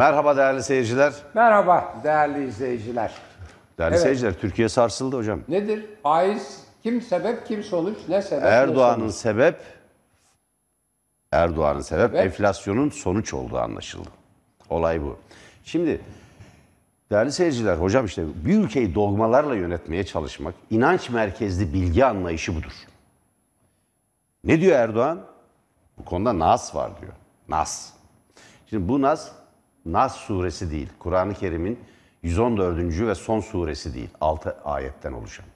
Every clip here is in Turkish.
Merhaba değerli seyirciler. Merhaba değerli izleyiciler. Değerli Evet. seyirciler, Türkiye sarsıldı hocam. Nedir? Faiz kim sebep kim sonuç ne sebep Erdoğan'ın sebep Erdoğan'ın sebep Evet. enflasyonun sonuç olduğu anlaşıldı. Olay bu. Şimdi değerli seyirciler, hocam işte bir ülkeyi dogmalarla yönetmeye çalışmak, inanç merkezli bilgi anlayışı budur. Ne diyor Erdoğan? Bu konuda nas var diyor. Nas. Şimdi bu nas, Nas suresi değil. Kur'an-ı Kerim'in 114. ve son suresi değil. 6 ayetten oluşan.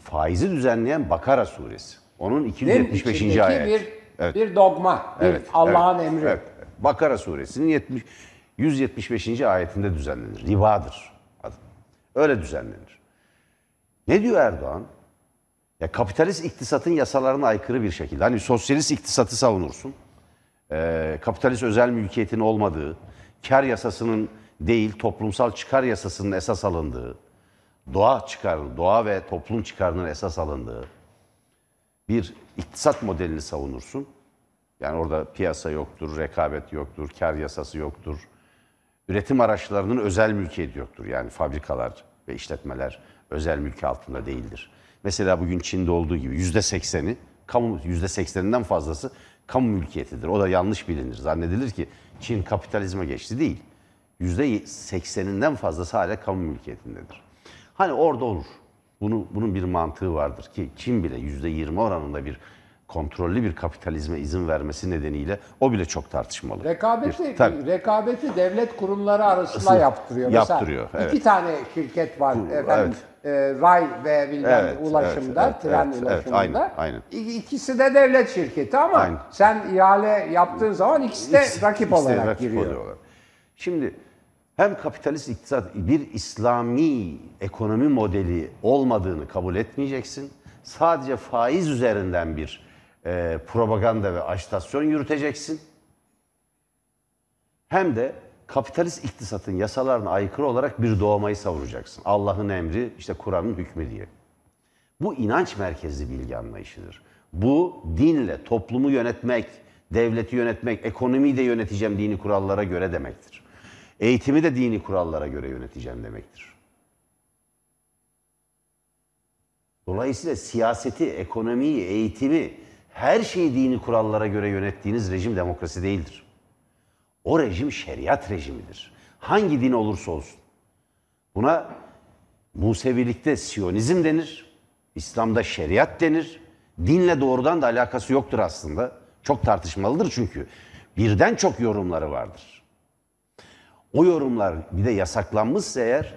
Faizi düzenleyen Bakara suresi. Onun Değil mi? 275. İçindeki ayet. Bir, Evet. bir dogma, bir Evet, Allah'ın evet, emri. evet. Bakara suresinin 70, 175. ayetinde düzenlenir. Ribadır. adı. Öyle düzenlenir. Ne diyor Erdoğan? Ya kapitalist iktisatın yasalarına aykırı bir şekilde. Hani sosyalist iktisatı savunursun. Ee, kapitalist özel mülkiyetin olmadığı, kar yasasının değil toplumsal çıkar yasasının esas alındığı, doğa çıkarı, doğa ve toplum çıkarının esas alındığı bir iktisat modelini savunursun. Yani orada piyasa yoktur, rekabet yoktur, kar yasası yoktur. Üretim araçlarının özel mülkiyeti yoktur. Yani fabrikalar ve işletmeler özel mülki altında değildir. Mesela bugün Çin'de olduğu gibi yüzde sekseni, kamu yüzde sekseninden fazlası kamu mülkiyetidir. O da yanlış bilinir. Zannedilir ki Çin kapitalizme geçti değil. Yüzde sekseninden fazlası hala kamu mülkiyetindedir. Hani orada olur. Bunu, bunun bir mantığı vardır ki Çin bile yüzde yirmi oranında bir kontrollü bir kapitalizme izin vermesi nedeniyle o bile çok tartışmalı. Rekabeti, Bir- tabii. rekabeti devlet kurumları arasında yaptırıyor. yaptırıyor, Mesela evet. iki tane şirket var Bu- efendim. e, ray ve bilmem Evet, ulaşımda, evet, evet, tren evet, evet, ulaşımında. aynen, aynen. İ- İkisi de devlet şirketi ama Aynen. sen ihale yaptığın zaman ikisi de İkisi- rakip ikisi olarak rakip giriyor. oluyorlar. Şimdi hem kapitalist iktisat bir İslami ekonomi modeli olmadığını kabul etmeyeceksin. Sadece faiz üzerinden bir e, propaganda ve ajitasyon yürüteceksin. Hem de kapitalist iktisatın yasalarına aykırı olarak bir doğmayı savunacaksın. Allah'ın emri, işte Kur'an'ın hükmü diye. Bu inanç merkezli bilgi anlayışıdır. Bu dinle toplumu yönetmek, devleti yönetmek, ekonomiyi de yöneteceğim dini kurallara göre demektir. Eğitimi de dini kurallara göre yöneteceğim demektir. Dolayısıyla siyaseti, ekonomiyi, eğitimi, her şeyi dini kurallara göre yönettiğiniz rejim demokrasi değildir. O rejim şeriat rejimidir. Hangi din olursa olsun. Buna Musevilikte Siyonizm denir. İslam'da şeriat denir. Dinle doğrudan da alakası yoktur aslında. Çok tartışmalıdır çünkü. Birden çok yorumları vardır. O yorumlar bir de yasaklanmışsa eğer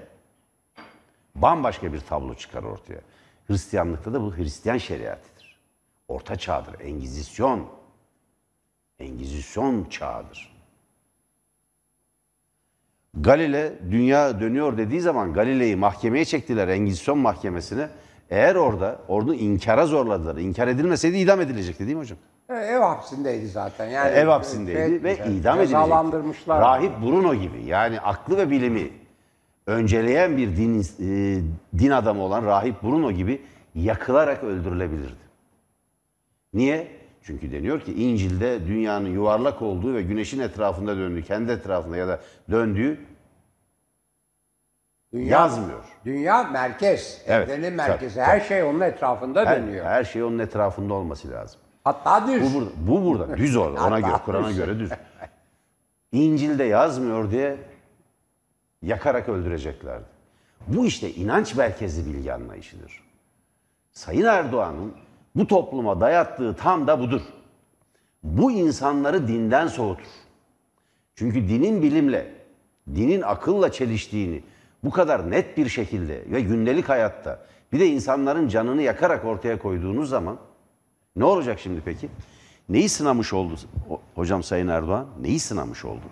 bambaşka bir tablo çıkar ortaya. Hristiyanlıkta da bu Hristiyan şeriatıdır. Orta çağdır, Engizisyon. Engizisyon çağıdır. Galile dünya dönüyor dediği zaman Galile'yi mahkemeye çektiler Engizisyon mahkemesine. Eğer orada onu inkara zorladılar. İnkar edilmeseydi idam edilecekti değil mi hocam? E, Ev hapsindeydi zaten. Yani Ev hapsindeydi şey ve etmişler, idam edilecekti. Rahip Bruno gibi yani aklı ve bilimi önceleyen bir din, e, din adamı olan Rahip Bruno gibi yakılarak öldürülebilirdi. Niye? Çünkü deniyor ki İncil'de dünyanın yuvarlak olduğu ve güneşin etrafında döndüğü, kendi etrafında ya da döndüğü Dünya, yazmıyor. Dünya merkez, Evet, evrenin merkezi. tabii. Her şey onun etrafında Her, dönüyor. her şey onun etrafında olması lazım. Hatta düz. Bu burada, bu burada düz orada. Ona göre, Kur'an'a göre düz. İncil'de yazmıyor diye yakarak öldüreceklerdi. Bu işte inanç merkezli bilgi anlayışıdır. Sayın Erdoğan'ın bu topluma dayattığı tam da budur. Bu insanları dinden soğutur. Çünkü dinin bilimle, dinin akılla çeliştiğini bu kadar net bir şekilde ve gündelik hayatta bir de insanların canını yakarak ortaya koyduğunuz zaman ne olacak şimdi peki? Neyi sınamış oldu ho- hocam Sayın Erdoğan? Neyi sınamış oldu?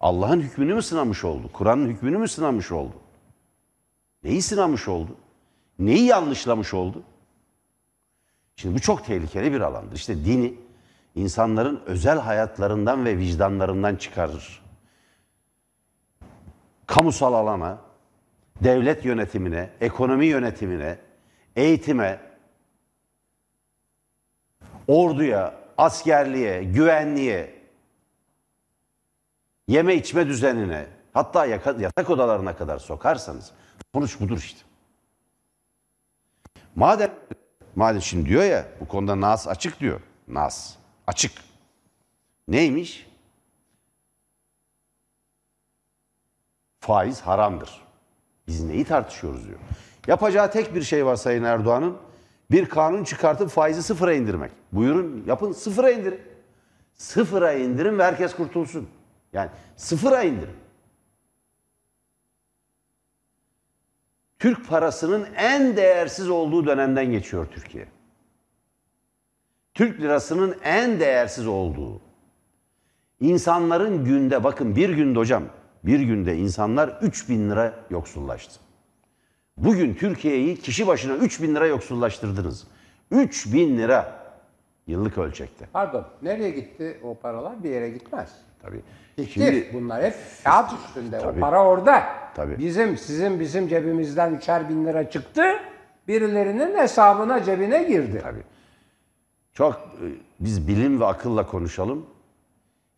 Allah'ın hükmünü mü sınamış oldu? Kur'an'ın hükmünü mü sınamış oldu? Neyi sınamış oldu? Neyi yanlışlamış oldu? Şimdi bu çok tehlikeli bir alandır. İşte dini insanların özel hayatlarından ve vicdanlarından çıkarır. Kamusal alana, devlet yönetimine, ekonomi yönetimine, eğitime, orduya, askerliğe, güvenliğe yeme içme düzenine, hatta yatak odalarına kadar sokarsanız sonuç budur işte. Madem madem şimdi diyor ya bu konuda nas açık diyor. Nas açık. Neymiş? Faiz haramdır. Biz neyi tartışıyoruz diyor. Yapacağı tek bir şey var Sayın Erdoğan'ın. Bir kanun çıkartıp faizi sıfıra indirmek. Buyurun yapın sıfıra indirin. Sıfıra indirin ve herkes kurtulsun. Yani sıfıra indirin. Türk parasının en değersiz olduğu dönemden geçiyor Türkiye. Türk lirasının en değersiz olduğu. İnsanların günde bakın bir günde hocam bir günde insanlar 3 bin lira yoksullaştı. Bugün Türkiye'yi kişi başına 3 bin lira yoksullaştırdınız. 3 bin lira yıllık ölçekte. Pardon. Nereye gitti o paralar? Bir yere gitmez. Tabii. Fikir. Şimdi Bunlar hep kağıt üstünde. Tabii. O para orada. Tabii. Bizim, sizin, bizim cebimizden üçer bin lira çıktı. Birilerinin hesabına, cebine girdi. Tabii. Çok e, biz bilim ve akılla konuşalım.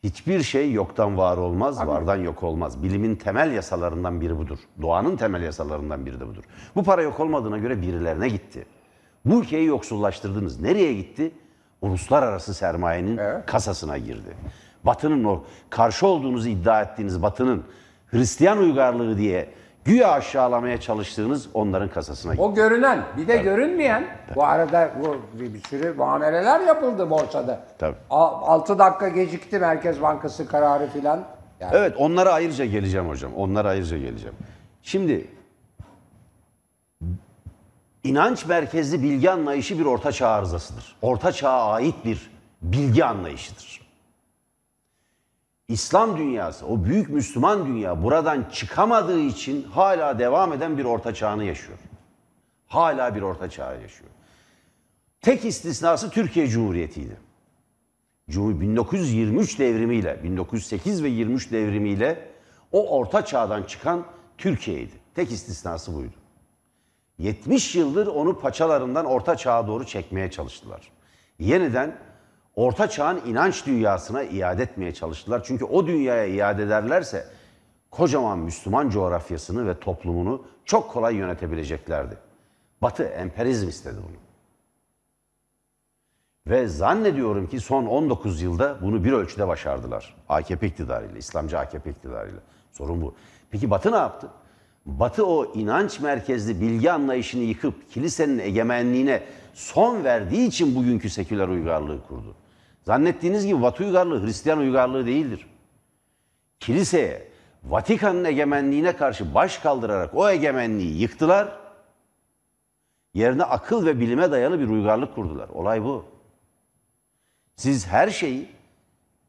Hiçbir şey yoktan var olmaz, vardan yok olmaz. Bilimin temel yasalarından biri budur. Doğanın temel yasalarından biri de budur. Bu para yok olmadığına göre birilerine gitti. Bu ülkeyi yoksullaştırdınız. Nereye gitti? Uluslararası sermayenin Evet. kasasına girdi. Batı'nın o karşı olduğunuzu iddia ettiğiniz Batı'nın Hristiyan uygarlığı diye güya aşağılamaya çalıştığınız onların kasasına girdi. O görünen, bir de görünmeyen. Bu arada bu bir bir sürü muameleler yapıldı borsada. Tabii. 6 dakika gecikti Merkez Bankası kararı filan. Yani Evet onlara ayrıca geleceğim hocam. Onlara ayrıca geleceğim. Şimdi inanç merkezli bilgi anlayışı bir orta çağ arızasıdır. Orta çağa ait bir bilgi anlayışıdır. İslam dünyası, o büyük Müslüman dünya buradan çıkamadığı için hala devam eden bir orta çağını yaşıyor. Hala bir orta çağı yaşıyor. Tek istisnası Türkiye Cumhuriyeti'ydi. Cumhur 1923 devrimiyle, 1908 ve 23 devrimiyle o orta çağdan çıkan Türkiye'ydi. Tek istisnası buydu. 70 yıldır onu paçalarından orta çağa doğru çekmeye çalıştılar. Yeniden orta çağın inanç dünyasına iade etmeye çalıştılar. Çünkü o dünyaya iade ederlerse kocaman Müslüman coğrafyasını ve toplumunu çok kolay yönetebileceklerdi. Batı emperyalizm istedi bunu. Ve zannediyorum ki son 19 yılda bunu bir ölçüde başardılar. AKP iktidarıyla, İslamcı AKP iktidarıyla. Sorun bu. Peki Batı ne yaptı? Batı o inanç merkezli bilgi anlayışını yıkıp kilisenin egemenliğine son verdiği için bugünkü seküler uygarlığı kurdu. Zannettiğiniz gibi Batı uygarlığı Hristiyan uygarlığı değildir. Kiliseye, Vatikan'ın egemenliğine karşı baş kaldırarak o egemenliği yıktılar. Yerine akıl ve bilime dayalı bir uygarlık kurdular. Olay bu. Siz her şeyi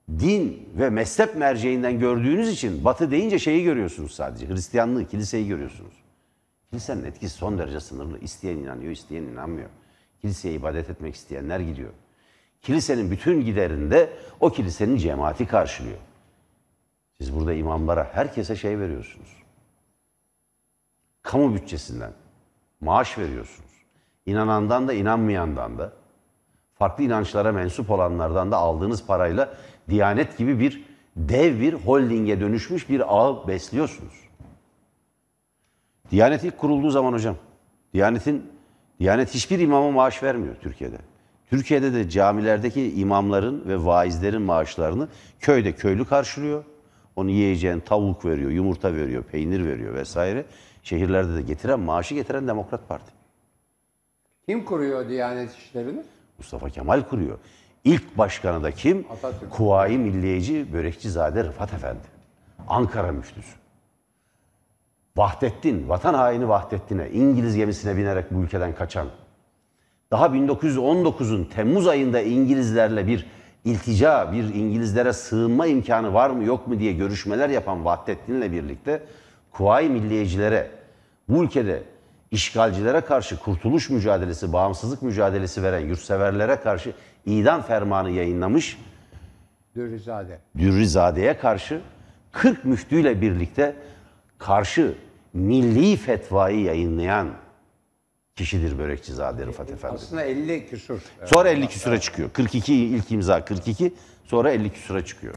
din ve mezhep merceğinden gördüğünüz için batı deyince şeyi görüyorsunuz sadece. Hristiyanlığı, kiliseyi görüyorsunuz. Kilisenin etkisi son derece sınırlı. İsteyen inanıyor, isteyen inanmıyor. Kiliseye ibadet etmek isteyenler gidiyor. Kilisenin bütün giderinde o kilisenin cemaati karşılıyor. Siz burada imamlara, herkese şey veriyorsunuz. Kamu bütçesinden maaş veriyorsunuz. İnanandan da inanmayandan da farklı inançlara mensup olanlardan da aldığınız parayla Diyanet gibi bir dev bir holdinge dönüşmüş bir ağı besliyorsunuz. Diyanet ilk kurulduğu zaman hocam, Diyanet'in Diyanet hiçbir imama maaş vermiyor Türkiye'de. Türkiye'de de camilerdeki imamların ve vaizlerin maaşlarını köyde köylü karşılıyor. Onu yiyeceğin tavuk veriyor, yumurta veriyor, peynir veriyor vesaire. Şehirlerde de getiren, maaşı getiren Demokrat Parti. kim kuruyor Diyanet işlerini? Mustafa Kemal kuruyor. İlk başkanı da kim? Atatürk. Kuvayi Milliyeci Börekçizade Rıfat Efendi. Ankara müftüsü. Vahdettin, vatan haini Vahdettin'e, İngiliz gemisine binerek bu ülkeden kaçan, daha 1919'un Temmuz ayında İngilizlerle bir iltica, bir İngilizlere sığınma imkanı var mı yok mu diye görüşmeler yapan Vahdettin'le birlikte Kuvayi Milliyecilere, bu ülkede işgalcilere karşı kurtuluş mücadelesi, bağımsızlık mücadelesi veren yurtseverlere karşı idam fermanı yayınlamış Dürrizade. Dürrizade'ye karşı 40 müftüyle birlikte karşı milli fetvayı yayınlayan kişidir Börekçizade Rıfat Efendi. Aslında 50 küsur. Sonra 50 küsura çıkıyor. 42 ilk imza 42 sonra 50 küsura çıkıyor.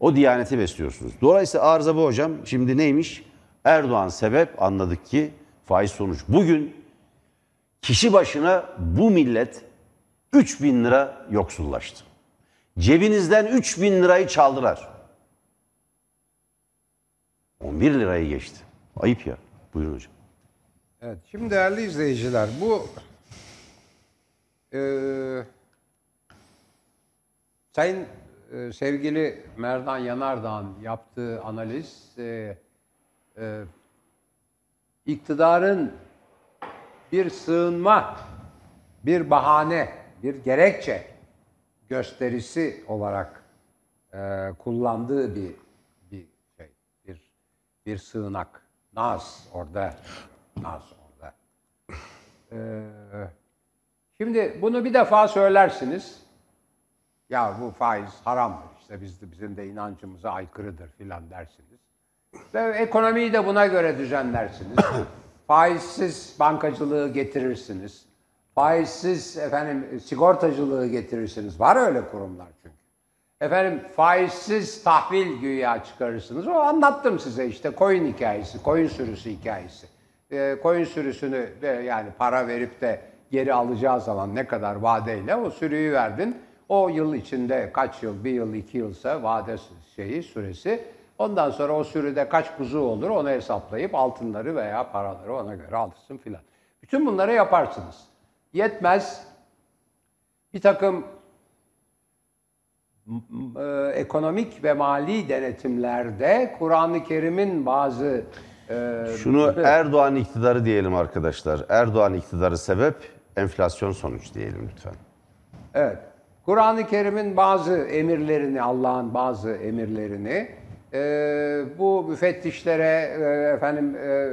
O diyaneti besliyorsunuz. Dolayısıyla arıza bu hocam. Şimdi neymiş? Erdoğan sebep anladık ki faiz sonuç. Bugün kişi başına bu millet 3 bin lira yoksullaştı. Cebinizden 3 bin lirayı çaldılar. 11 lirayı geçti. Ayıp ya. Buyurun hocam. Evet, şimdi değerli izleyiciler bu eee Sayın e, sevgili Merdan Yanardağ'ın yaptığı analiz e, e, iktidarın bir sığınma, bir bahane, bir gerekçe gösterisi olarak e, kullandığı bir bir şey, bir bir sığınak. Naz orada, Naz orada. E, şimdi bunu bir defa söylersiniz. Ya bu faiz haramdır. İşte biz de, bizim de inancımıza aykırıdır filan dersiniz. Ve ekonomiyi de buna göre düzenlersiniz. Faizsiz bankacılığı getirirsiniz. Faizsiz efendim sigortacılığı getirirsiniz. Var öyle kurumlar çünkü. Efendim faizsiz tahvil güya çıkarırsınız. O anlattım size işte koyun hikayesi, koyun sürüsü hikayesi. Ee, koyun sürüsünü de yani para verip de geri alacağı zaman ne kadar vadeyle o sürüyü verdin. O yıl içinde kaç yıl, bir yıl, iki yılsa vade şeyi, süresi. Ondan sonra o sürüde kaç kuzu olur onu hesaplayıp altınları veya paraları ona göre alırsın filan. Bütün bunları yaparsınız. Yetmez. Bir takım e, ekonomik ve mali denetimlerde Kur'an-ı Kerim'in bazı e, Şunu Erdoğan iktidarı diyelim arkadaşlar. Erdoğan iktidarı sebep, enflasyon sonuç diyelim lütfen. Evet. Kur'an-ı Kerim'in bazı emirlerini, Allah'ın bazı emirlerini e, bu müfettişlere, e, efendim e,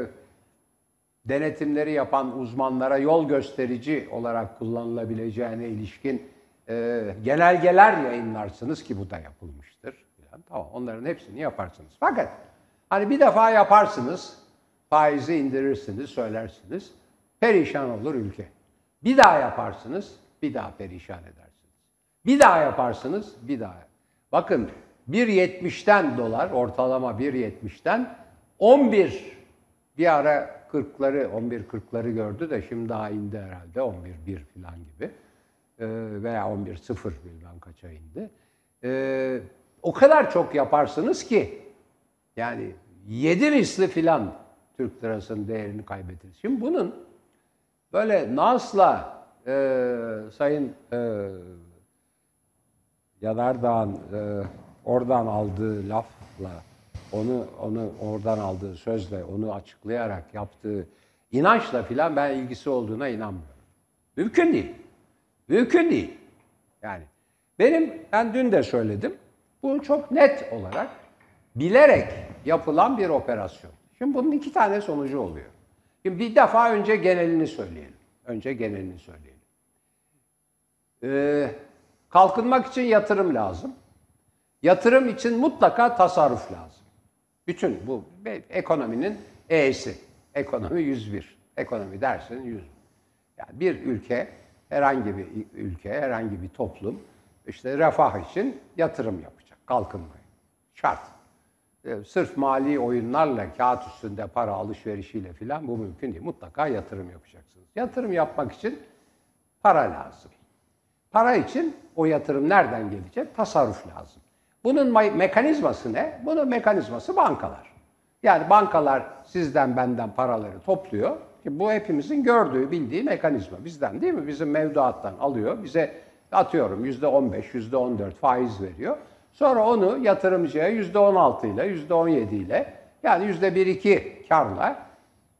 denetimleri yapan uzmanlara yol gösterici olarak kullanılabileceğine ilişkin e, genelgeler yayınlarsınız ki bu da yapılmıştır. Yani, tamam onların hepsini yaparsınız. Fakat hani bir defa yaparsınız, faizi indirirsiniz, söylersiniz, perişan olur ülke. Bir daha yaparsınız, bir daha perişan edersiniz. Bir daha yaparsınız, bir daha. Bakın 1.70'ten dolar, ortalama 1.70'ten 11 bir ara 40'ları, 11.40'ları gördü de şimdi daha indi herhalde 11.1 falan gibi. Ee, veya 11.0 bilmem kaça indi. Ee, o kadar çok yaparsınız ki yani 7 misli filan Türk lirasının değerini kaybederiz. Şimdi bunun böyle Nas'la e, Sayın e, Yanardağ'ın e, oradan aldığı lafla, onu onu oradan aldığı sözle, onu açıklayarak yaptığı inançla filan ben ilgisi olduğuna inanmıyorum. Mümkün değil. Mümkün değil. Yani benim, ben dün de söyledim, bu çok net olarak bilerek yapılan bir operasyon. Şimdi bunun iki tane sonucu oluyor. Şimdi bir defa önce genelini söyleyelim. Önce genelini söyleyelim. Ee, kalkınmak için yatırım lazım. Yatırım için mutlaka tasarruf lazım. Bütün bu ekonominin E'si. Ekonomi 101. Ekonomi dersin 100. Yani bir ülke, herhangi bir ülke, herhangi bir toplum işte refah için yatırım yapacak, kalkınmayı. Şart. Ee, sırf mali oyunlarla, kağıt üstünde para alışverişiyle filan bu mümkün değil. Mutlaka yatırım yapacaksınız. Yatırım yapmak için para lazım. Para için o yatırım nereden gelecek? Tasarruf lazım. Bunun mekanizması ne? Bunun mekanizması bankalar. Yani bankalar sizden benden paraları topluyor. Bu hepimizin gördüğü, bildiği mekanizma. Bizden değil mi? Bizim mevduattan alıyor. Bize atıyorum yüzde 15, yüzde 14 faiz veriyor. Sonra onu yatırımcıya yüzde 16 ile, yüzde 17 ile yani yüzde 1-2 karla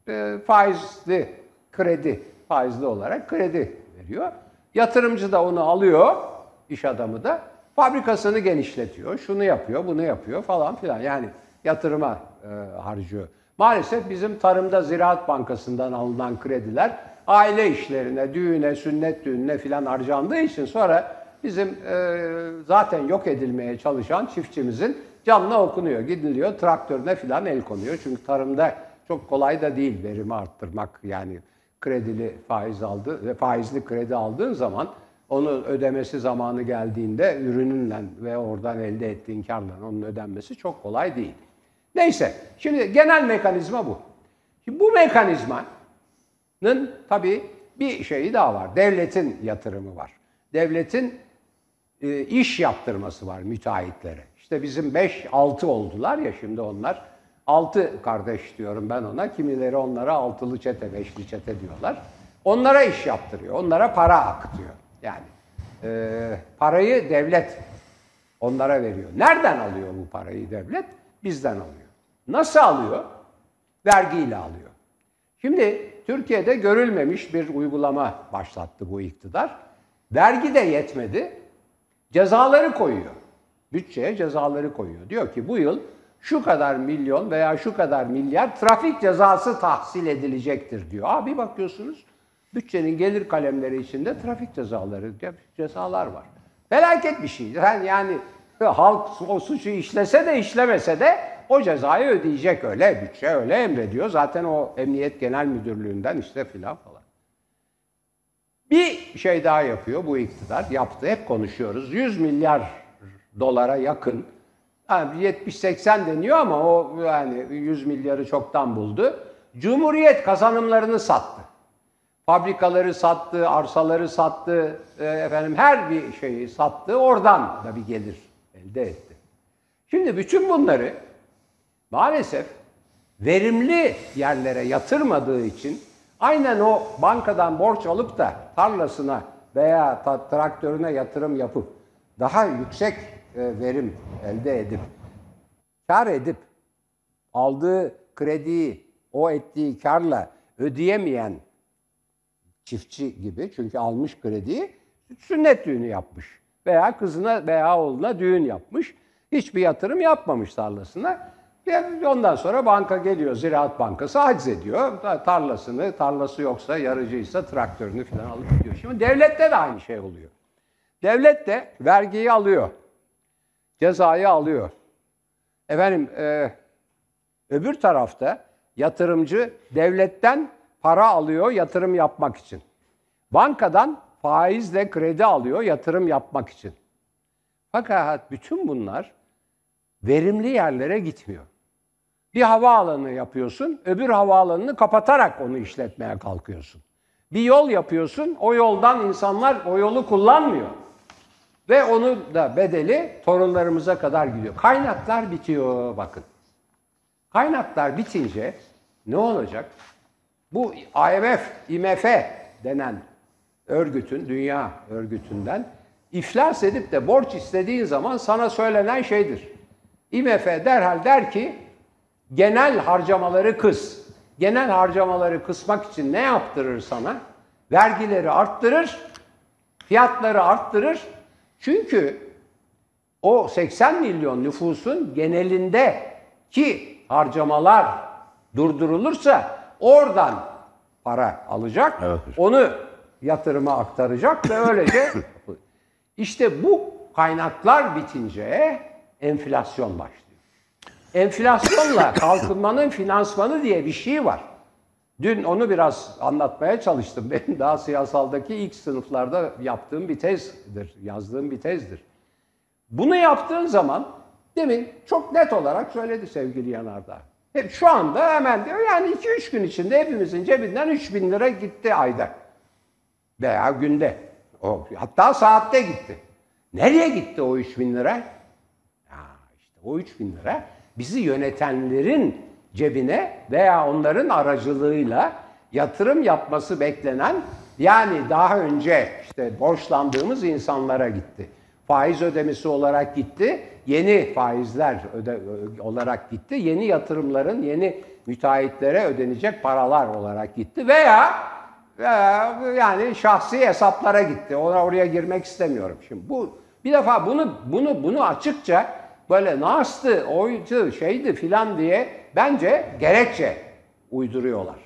e, faizli kredi, faizli olarak kredi veriyor. Yatırımcı da onu alıyor, iş adamı da fabrikasını genişletiyor, şunu yapıyor, bunu yapıyor falan filan. Yani yatırıma e, harcıyor. Maalesef bizim tarımda Ziraat Bankası'ndan alınan krediler aile işlerine, düğüne, sünnet düğününe filan harcandığı için sonra bizim e, zaten yok edilmeye çalışan çiftçimizin canına okunuyor, gidiliyor, traktörüne filan el konuyor. Çünkü tarımda çok kolay da değil verimi arttırmak yani kredili faiz aldı ve faizli kredi aldığın zaman onu ödemesi zamanı geldiğinde ürününle ve oradan elde ettiğin karla onun ödenmesi çok kolay değil. Neyse, şimdi genel mekanizma bu. Şimdi bu mekanizmanın tabii bir şeyi daha var. Devletin yatırımı var. Devletin e, iş yaptırması var müteahhitlere. İşte bizim 5-6 oldular ya şimdi onlar. 6 kardeş diyorum ben ona. Kimileri onlara altılı çete, beşli çete diyorlar. Onlara iş yaptırıyor. Onlara para akıtıyor. Yani e, parayı devlet onlara veriyor. Nereden alıyor bu parayı devlet? Bizden alıyor. Nasıl alıyor? Vergiyle alıyor. Şimdi Türkiye'de görülmemiş bir uygulama başlattı bu iktidar. Vergi de yetmedi. Cezaları koyuyor. Bütçeye cezaları koyuyor. Diyor ki bu yıl şu kadar milyon veya şu kadar milyar trafik cezası tahsil edilecektir diyor. Abi bakıyorsunuz bütçenin gelir kalemleri içinde trafik cezaları, cezalar var. Felaket bir şey. Yani, yani halk o suçu işlese de işlemese de o cezayı ödeyecek öyle. Bütçe öyle emrediyor. Zaten o Emniyet Genel Müdürlüğü'nden işte filan falan. Bir şey daha yapıyor bu iktidar. Yaptı. Hep konuşuyoruz. 100 milyar dolara yakın. Yani 70-80 deniyor ama o yani 100 milyarı çoktan buldu. Cumhuriyet kazanımlarını sattı. Fabrikaları sattı, arsaları sattı, e, efendim her bir şeyi sattı. Oradan da bir gelir elde etti. Şimdi bütün bunları maalesef verimli yerlere yatırmadığı için aynen o bankadan borç alıp da tarlasına veya traktörüne yatırım yapıp daha yüksek e, verim elde edip kar edip aldığı krediyi o ettiği karla ödeyemeyen çiftçi gibi çünkü almış krediyi sünnet düğünü yapmış veya kızına veya oğluna düğün yapmış. Hiçbir yatırım yapmamış tarlasına. Ondan sonra banka geliyor, Ziraat Bankası haciz ediyor. Tarlasını, tarlası yoksa, yarıcıysa traktörünü falan alıp gidiyor. Şimdi devlette de aynı şey oluyor. Devlet de vergiyi alıyor. Cezayı alıyor. Efendim, e, öbür tarafta yatırımcı devletten para alıyor yatırım yapmak için. Bankadan faizle kredi alıyor yatırım yapmak için. Fakat bütün bunlar verimli yerlere gitmiyor. Bir havaalanı yapıyorsun, öbür havaalanını kapatarak onu işletmeye kalkıyorsun. Bir yol yapıyorsun, o yoldan insanlar o yolu kullanmıyor. Ve onu da bedeli torunlarımıza kadar gidiyor. Kaynaklar bitiyor bakın. Kaynaklar bitince ne olacak? Bu IMF, IMF denen örgütün, dünya örgütünden iflas edip de borç istediğin zaman sana söylenen şeydir. IMF derhal der ki genel harcamaları kıs. Genel harcamaları kısmak için ne yaptırır sana? Vergileri arttırır, fiyatları arttırır. Çünkü o 80 milyon nüfusun genelinde ki harcamalar durdurulursa oradan para alacak. Evet. Onu yatırıma aktaracak ve öylece işte bu kaynaklar bitince enflasyon başlıyor. Enflasyonla kalkınmanın finansmanı diye bir şey var. Dün onu biraz anlatmaya çalıştım. Benim daha siyasaldaki ilk sınıflarda yaptığım bir tezdir, yazdığım bir tezdir. Bunu yaptığın zaman demin çok net olarak söyledi sevgili Yanardağ. Hep şu anda hemen diyor yani 2-3 gün içinde hepimizin cebinden 3 bin lira gitti ayda. Veya günde. O, hatta saatte gitti. Nereye gitti o 3 bin lira? Ya işte o 3 bin lira bizi yönetenlerin cebine veya onların aracılığıyla yatırım yapması beklenen yani daha önce işte borçlandığımız insanlara gitti. Faiz ödemesi olarak gitti, yeni faizler öde, olarak gitti, yeni yatırımların, yeni müteahhitlere ödenecek paralar olarak gitti veya, veya yani şahsi hesaplara gitti. Ona oraya girmek istemiyorum. Şimdi bu bir defa bunu bunu bunu açıkça böyle nastı, oydu, şeydi filan diye bence gerekçe uyduruyorlar.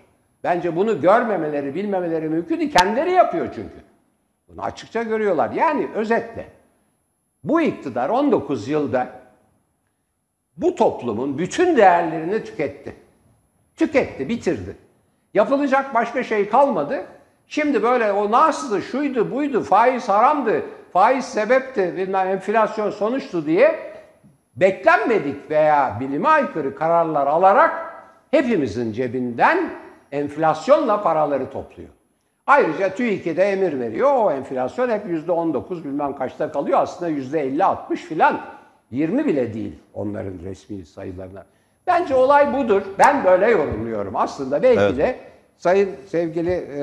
Bence bunu görmemeleri, bilmemeleri mümkün değil. Kendileri yapıyor çünkü. Bunu açıkça görüyorlar. Yani özetle bu iktidar 19 yılda bu toplumun bütün değerlerini tüketti. Tüketti, bitirdi. Yapılacak başka şey kalmadı. Şimdi böyle o nasıldı, şuydu, buydu, faiz haramdı, faiz sebepti, bilmem enflasyon sonuçtu diye beklenmedik veya bilime aykırı kararlar alarak hepimizin cebinden enflasyonla paraları topluyor. Ayrıca TÜİK'e de emir veriyor. O enflasyon hep yüzde 19 bilmem kaçta kalıyor. Aslında yüzde 50-60 filan. 20 bile değil onların resmi sayılarına. Bence olay budur. Ben böyle yorumluyorum. Aslında belki Evet. de sayın sevgili e,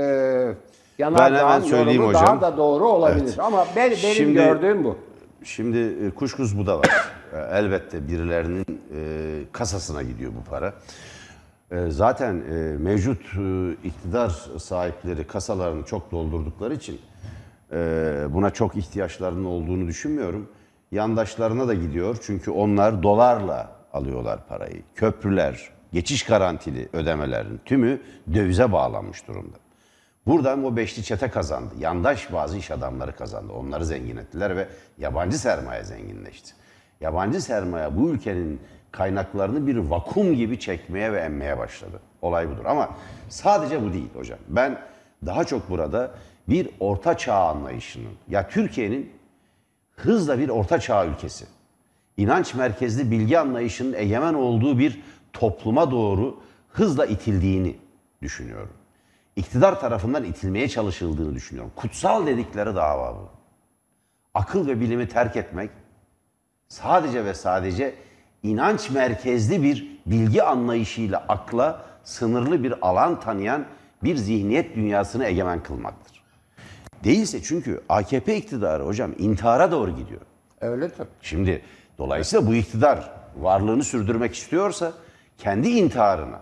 Ben Yanardağ'ın yorumu hocam. daha da doğru olabilir. Evet. Ama ben, benim Şimdi- gördüğüm bu. Şimdi e, kuşkusuz bu da var. E, Elbette birilerinin e, kasasına gidiyor bu para. Zaten mevcut iktidar sahipleri kasalarını çok doldurdukları için buna çok ihtiyaçlarının olduğunu düşünmüyorum. Yandaşlarına da gidiyor çünkü onlar dolarla alıyorlar parayı. Köprüler, geçiş garantili ödemelerin tümü dövize bağlanmış durumda. Buradan o beşli çete kazandı. Yandaş bazı iş adamları kazandı. Onları zengin ettiler ve yabancı sermaye zenginleşti. Yabancı sermaye bu ülkenin kaynaklarını bir vakum gibi çekmeye ve emmeye başladı. Olay budur. Ama sadece bu değil hocam. Ben daha çok burada bir orta çağ anlayışının, ya Türkiye'nin hızla bir orta çağ ülkesi, inanç merkezli bilgi anlayışının egemen olduğu bir topluma doğru hızla itildiğini düşünüyorum. İktidar tarafından itilmeye çalışıldığını düşünüyorum. Kutsal dedikleri dava bu. Akıl ve bilimi terk etmek sadece ve sadece inanç merkezli bir bilgi anlayışıyla akla sınırlı bir alan tanıyan bir zihniyet dünyasını egemen kılmaktır. Değilse çünkü AKP iktidarı hocam intihara doğru gidiyor. Öyle tabii. Şimdi dolayısıyla bu iktidar varlığını sürdürmek istiyorsa kendi intiharına,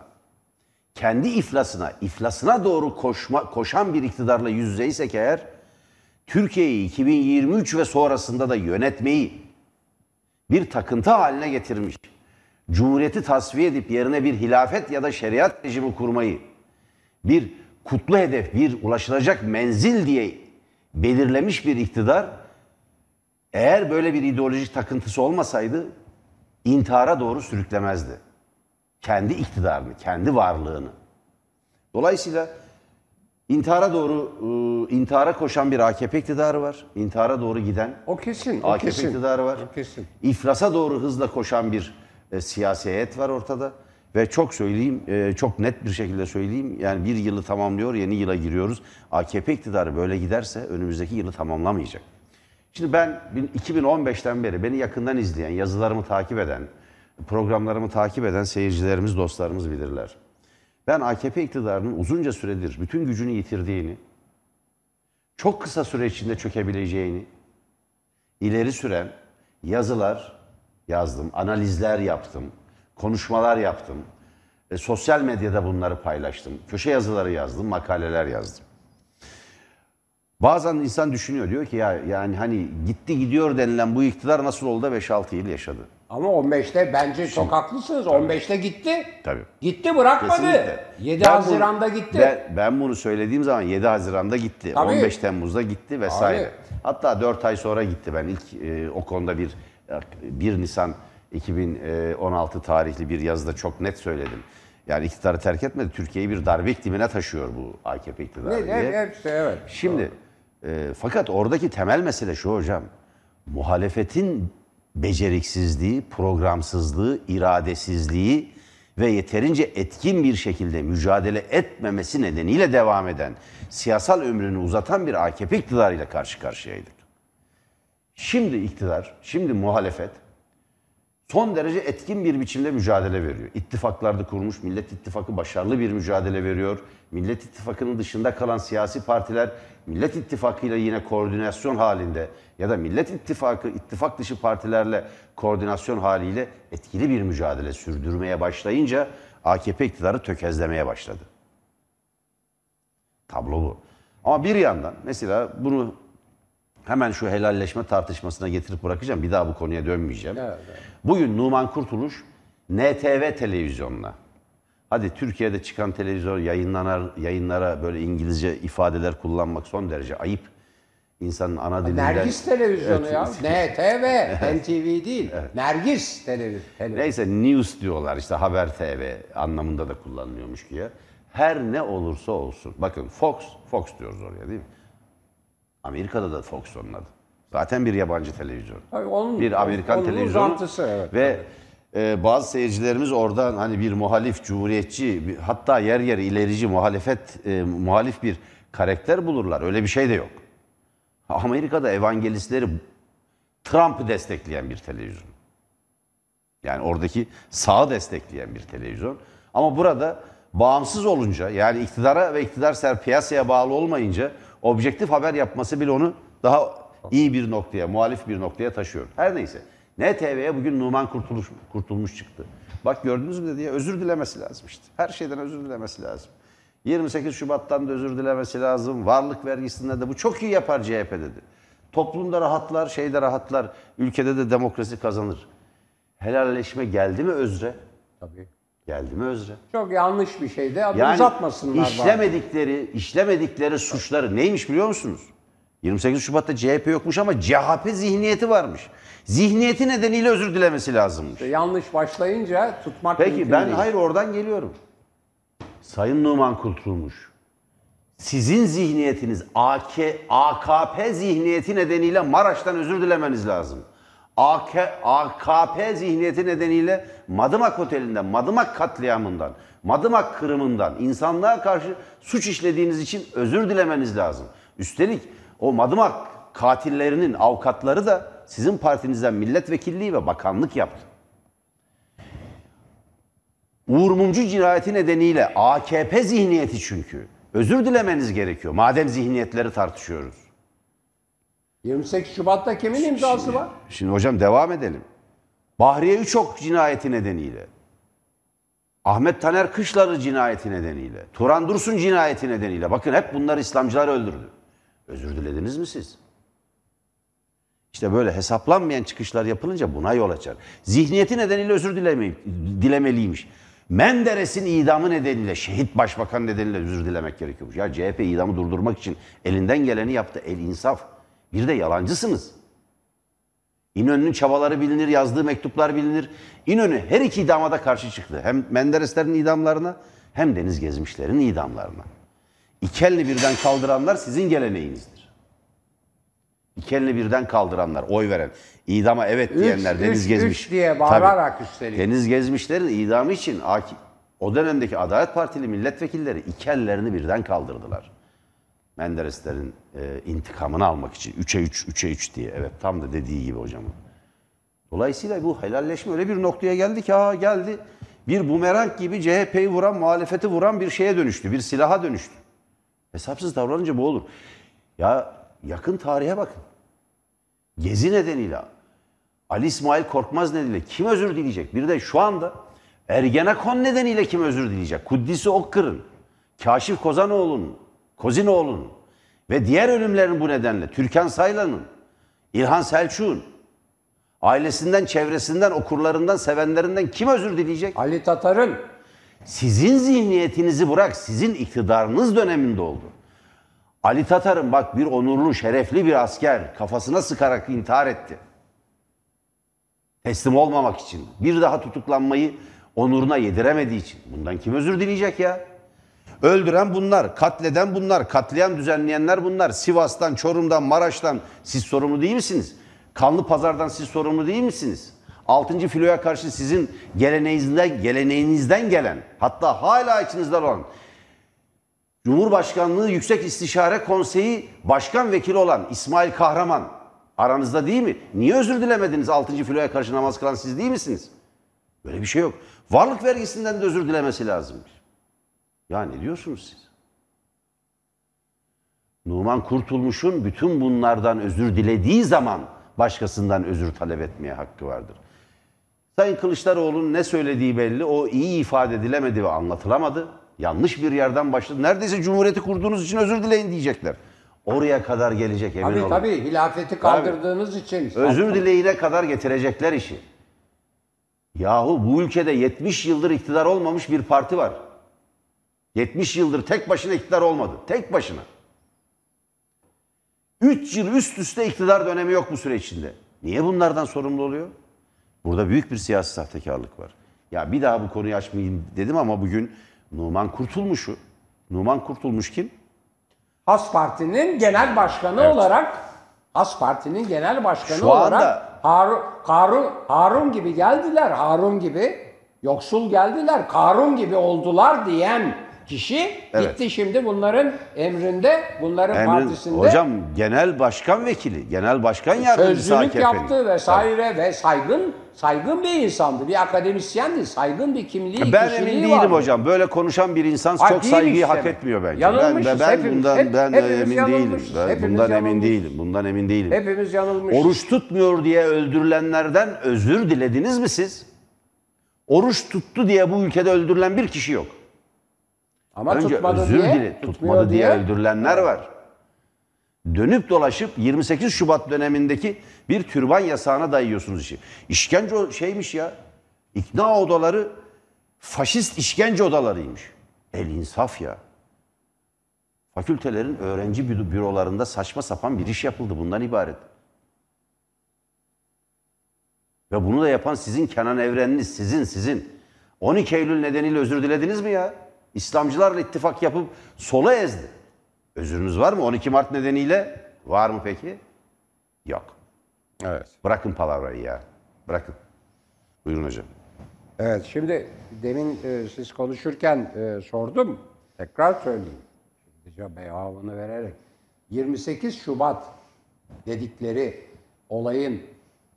kendi iflasına, iflasına doğru koşma, koşan bir iktidarla yüz yüzeysek eğer Türkiye'yi 2023 ve sonrasında da yönetmeyi bir takıntı haline getirmiş, cumhuriyeti tasfiye edip yerine bir hilafet ya da şeriat rejimi kurmayı bir kutlu hedef, bir ulaşılacak menzil diye belirlemiş bir iktidar eğer böyle bir ideolojik takıntısı olmasaydı intihara doğru sürüklemezdi. Kendi iktidarını, kendi varlığını. Dolayısıyla intihara doğru, e, intihara koşan bir AKP iktidarı var. İntihara doğru giden O kesin, o AKP kesin. iktidarı var. O kesin. İflasa doğru hızla koşan bir e, siyasi heyet var ortada. Ve çok söyleyeyim, e, çok net bir şekilde söyleyeyim. Yani bir yılı tamamlıyor, yeni yıla giriyoruz. AKP iktidarı böyle giderse önümüzdeki yılı tamamlamayacak. Şimdi ben bin- 2015'ten beri beni yakından izleyen, yazılarımı takip eden, programlarımı takip eden seyircilerimiz, dostlarımız bilirler. Ben AKP iktidarının uzunca süredir bütün gücünü yitirdiğini, çok kısa süre içinde çökebileceğini, ileri süren yazılar yazdım, analizler yaptım, konuşmalar yaptım. E, sosyal medyada bunları paylaştım. Köşe yazıları yazdım, makaleler yazdım. Bazen insan düşünüyor diyor ki ya yani hani gitti gidiyor denilen bu iktidar nasıl oldu da 5-6 yıl yaşadı. Ama 15'te bence çok haklısınız. 15'te gitti. Tabii. Gitti bırakmadı. Kesinlikle. 7 Ben bunu- Haziran'da gitti. Ben, ben bunu söylediğim zaman 7 Haziran'da gitti. Tabii. 15 Temmuz'da gitti vesaire. Abi. Hatta 4 ay sonra gitti. Ben ilk e, o konuda bir 1 Nisan 2016 tarihli bir yazıda çok net söyledim. Yani iktidarı terk etmedi. Türkiye'yi bir darbe iklimine taşıyor bu AKP iktidarı Ne, diye. hepsi evet. Şimdi e, fakat oradaki temel mesele şu hocam. Muhalefetin beceriksizliği, programsızlığı, iradesizliği ve yeterince etkin bir şekilde mücadele etmemesi nedeniyle devam eden, siyasal ömrünü uzatan bir AKP iktidarıyla karşı karşıyaydık. Şimdi iktidar, şimdi muhalefet son derece etkin bir biçimde mücadele veriyor. İttifaklarda kurmuş, Millet İttifakı başarılı bir mücadele veriyor. Millet İttifakı'nın dışında kalan siyasi partiler Millet İttifakı ile yine koordinasyon halinde ya da Millet İttifakı ittifak dışı partilerle koordinasyon haliyle etkili bir mücadele sürdürmeye başlayınca AKP iktidarı tökezlemeye başladı. Tablo bu. Ama bir yandan mesela bunu hemen şu helalleşme tartışmasına getirip bırakacağım. Bir daha bu konuya dönmeyeceğim. Evet, Bugün Numan Kurtuluş NTV televizyonuna hadi Türkiye'de çıkan televizyon yayınlanar, yayınlara böyle İngilizce ifadeler kullanmak son derece ayıp. İnsanın ana dilinden... Nergis televizyonu Evet. ya. NTV, NTV değil. Nergis televizyon. Neyse news diyorlar işte haber TV anlamında da kullanılıyormuş ki ya. her ne olursa olsun. Bakın Fox, Fox diyoruz oraya değil mi? Amerika'da da Fox onun adı. Zaten bir yabancı televizyon. Tabii onun- bir Amerikan onun televizyonu. uzantısı, evet, Ve e, bazı seyircilerimiz oradan hani bir muhalif, cumhuriyetçi, bir- hatta yer yer ilerici muhalefet, e, muhalif bir karakter bulurlar. Öyle bir şey de yok. Amerika'da evangelistleri Trump'ı destekleyen bir televizyon. Yani oradaki sağı destekleyen bir televizyon. Ama burada bağımsız olunca yani iktidara ve iktidar ser piyasaya bağlı olmayınca objektif haber yapması bile onu daha iyi bir noktaya, muhalif bir noktaya taşıyor. Her neyse. NTV'ye bugün Numan Kurtuluş, Kurtulmuş çıktı. Bak gördünüz mü diye özür dilemesi lazım işte. Her şeyden özür dilemesi lazım. 28 Şubat'tan da özür dilemesi lazım. Varlık vergisinden de bu çok iyi yapar CHP dedi. Toplumda rahatlar, şeyde rahatlar. Ülkede de demokrasi kazanır. Helalleşme geldi mi Özre? Tabii. Geldi mi Özre? Çok yanlış bir şeydi. Adı Yani uzatmasınlar bari. işlemedikleri, işlemedikleri suçları neymiş biliyor musunuz? 28 Şubat'ta CHP yokmuş ama CHP zihniyeti varmış. Zihniyeti nedeniyle özür dilemesi lazımmış. Yanlış başlayınca tutmak Peki ben değil. hayır oradan geliyorum. Sayın Numan Kurtulmuş. Sizin zihniyetiniz AK, AKP zihniyeti nedeniyle Maraş'tan özür dilemeniz lazım. AK, AKP zihniyeti nedeniyle Madımak Oteli'nden, Madımak katliamından, Madımak kırımından insanlığa karşı suç işlediğiniz için özür dilemeniz lazım. Üstelik o Madımak katillerinin avukatları da sizin partinizden milletvekilliği ve bakanlık yaptı. Uğur Mumcu cinayeti nedeniyle AKP zihniyeti çünkü. Özür dilemeniz gerekiyor. Madem zihniyetleri tartışıyoruz. 28 Şubat'ta kimin imzası var? Şimdi hocam devam edelim. Bahriye Üçok cinayeti nedeniyle. Ahmet Taner Kışları cinayeti nedeniyle. Turan Dursun cinayeti nedeniyle. Bakın hep bunlar İslamcılar öldürdü. Özür dilediniz mi siz? İşte böyle hesaplanmayan çıkışlar yapılınca buna yol açar. Zihniyeti nedeniyle özür dilemeyip, dilemeliymiş. Menderes'in idamı nedeniyle, şehit başbakan nedeniyle özür dilemek gerekiyormuş. Ya CHP idamı durdurmak için elinden geleni yaptı. El insaf. Bir de yalancısınız. İnönü'nün çabaları bilinir, yazdığı mektuplar bilinir. İnönü her iki idama da karşı çıktı. Hem Mendereslerin idamlarına hem Deniz Gezmişlerin idamlarına. İki elini birden kaldıranlar sizin geleneğinizdir. İki elini birden kaldıranlar, oy veren, idama evet Üç, diyenler, Deniz üç, Gezmiş. üç diye Tabii. bağırarak üstelik. Deniz Gezmişlerin idamı için o dönemdeki Adalet Partili milletvekilleri iki ellerini birden kaldırdılar. Mendereslerin e, intikamını almak için. 3'e 3, 3'e 3 diye. Evet tam da dediği gibi hocamın. Dolayısıyla bu helalleşme öyle bir noktaya geldi ki ha geldi. Bir bumerang gibi CHP'yi vuran, muhalefeti vuran bir şeye dönüştü. Bir silaha dönüştü. Hesapsız davranınca bu olur. Ya yakın tarihe bakın. Gezi nedeniyle Ali İsmail Korkmaz nedeniyle kim özür dileyecek? Bir de şu anda Ergenekon nedeniyle kim özür dileyecek? Kuddisi Okkır'ın, Kaşif Kozanoğlu'nun, Kozinoğlu'nun ve diğer ölümlerin bu nedenle Türkan Saylan'ın, İlhan Selçuk'un, ailesinden, çevresinden, okurlarından, sevenlerinden kim özür dileyecek? Ali Tatar'ın Sizin zihniyetinizi bırak, sizin iktidarınız döneminde oldu. Ali Tatar'ın bak bir onurlu, şerefli bir asker kafasına sıkarak intihar etti. Teslim olmamak için, bir daha tutuklanmayı onuruna yediremediği için. Bundan kim özür dileyecek ya? Öldüren bunlar, katleden bunlar, katliam düzenleyenler bunlar. Sivas'tan, Çorum'dan, Maraş'tan siz sorumlu değil misiniz? Kanlı Pazar'dan siz sorumlu değil misiniz? 6. filoya karşı sizin geleneğinizden, geleneğinizden gelen, hatta hala içinizde olan Cumhurbaşkanlığı Yüksek İstişare Konseyi Başkan Vekili olan İsmail Kahraman aranızda değil mi? Niye özür dilemediniz 6. filoya karşı namaz kılan siz değil misiniz? Böyle bir şey yok. Varlık vergisinden de özür dilemesi lazımmış. Ya ne diyorsunuz siz? Numan Kurtulmuş'un bütün bunlardan özür dilediği zaman başkasından özür talep etmeye hakkı vardır. Sayın Kılıçdaroğlu'nun ne söylediği belli. O iyi ifade edilemedi ve anlatılamadı. Yanlış bir yerden başladı. Neredeyse Cumhuriyeti kurduğunuz için özür dileyin diyecekler. Oraya kadar gelecek emin tabii olun. tabii hilafeti kaldırdığınız için. Özür dileyine kadar getirecekler işi. Yahu bu ülkede 70 yıldır iktidar olmamış bir parti var. 70 yıldır tek başına iktidar olmadı. Tek başına. 3 yıl üst üste iktidar dönemi yok bu süreç içinde. Niye bunlardan sorumlu oluyor? Burada büyük bir siyasi sahtekarlık var. Ya bir daha bu konuyu açmayayım dedim ama bugün Numan Kurtulmuş'u. Numan Kurtulmuş kim? Has Parti'nin genel başkanı olarak Has Parti'nin genel başkanı Şu anda- olarak Harun, Harun, Harun gibi geldiler. Harun gibi yoksul geldiler. Karun gibi oldular diyen kişi Evet. gitti şimdi bunların emrinde, bunların Emrin- partisinde hocam genel başkan vekili, genel başkan yardımcısı AKP'nin. yaptı vesaire ve saygın saygın bir insandı. Bir akademisyendi. Saygın bir kimliği, Ben emin değilim vardı. hocam. Böyle konuşan bir insan Ay, çok saygıyı işte. hak etmiyor bence. Yanılmışız ben, ben hepimiz. bundan Hep- ben hepimiz emin değilim. Ben Hepimiz bundan emin yanılmışız. değilim. Bundan emin değilim. Hepimiz yanılmışız. Oruç tutmuyor diye öldürülenlerden özür dilediniz mi siz? Oruç tuttu diye bu ülkede öldürülen bir kişi yok. Ama Önce tutmadı özür diye, dile, tutmuyor tutmadı diye öldürülenler var. Dönüp dolaşıp 28 Şubat dönemindeki bir türban yasağına dayıyorsunuz işi. İşkence şeymiş ya. İkna odaları faşist işkence odalarıymış. El insaf ya. Fakültelerin öğrenci bü- bürolarında saçma sapan bir iş yapıldı. Bundan ibaret. Ve bunu da yapan sizin Kenan Evreniniz, sizin, sizin. 12 Eylül nedeniyle özür dilediniz mi ya? İslamcılarla ittifak yapıp sola ezdi. Özürünüz var mı? 12 Mart nedeniyle var mı peki? Yok. Evet. Bırakın palavrayı ya. Bırakın. Buyurun hocam. Evet şimdi demin e, siz konuşurken e, sordum. Tekrar söyleyeyim. Şimdi cevabını vererek. 28 Şubat dedikleri olayın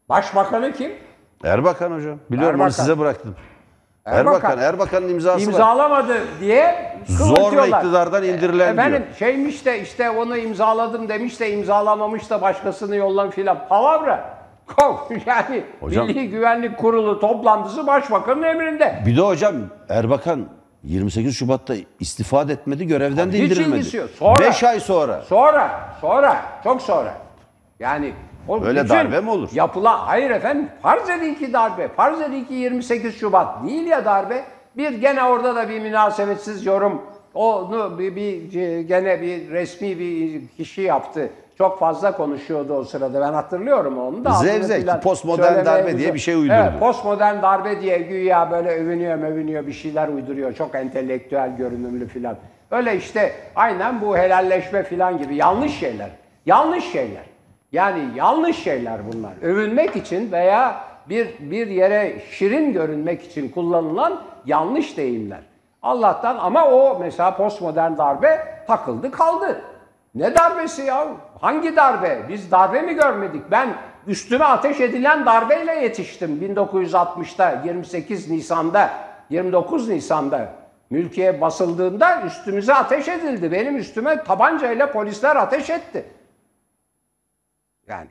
başbakanı kim? Erbakan hocam. Biliyorum onu Erbakan. size bıraktım. Erbakan. Erbakan. Erbakan'ın imzası var. İmzalamadı diye Zorla iktidardan indirilen Efendim diyor. şeymiş de işte onu imzaladım demiş de imzalamamış da başkasını yollam filan. Palavra. Yani Hocam- Milli Güvenlik Kurulu toplantısı başbakanın emrinde. Bir de hocam Erbakan 28 Şubat'ta istifa da etmedi, görevden de Hiç indirilmedi. ilgisi yok. Sonra- 5 ay sonra. Sonra, sonra, çok sonra. Yani o Öyle bütün darbe mi olur? Yapılan, hayır efendim farz edin ki darbe. Farz edin ki 28 Şubat değil ya darbe. Bir gene orada da bir münasebetsiz yorum. Onu bir, bir gene bir resmi bir kişi yaptı. Çok fazla konuşuyordu o sırada. Ben hatırlıyorum onu da. Zevzek, postmodern darbe diye bir şey uydurdu. Evet, postmodern darbe diye güya böyle övünüyor övünüyor bir şeyler uyduruyor. Çok entelektüel görünümlü filan. Öyle işte aynen bu helalleşme filan gibi yanlış şeyler. Yanlış şeyler. Yani yanlış şeyler bunlar. Övünmek için veya bir bir yere şirin görünmek için kullanılan yanlış deyimler. Allah'tan ama o mesela postmodern darbe takıldı kaldı. Ne darbesi ya? Hangi darbe? Biz darbe mi görmedik? Ben üstüme ateş edilen darbeyle yetiştim 1960'ta 28 Nisan'da 29 Nisan'da mülkiye basıldığında üstümüze ateş edildi. Benim üstüme tabancayla polisler ateş etti. Yani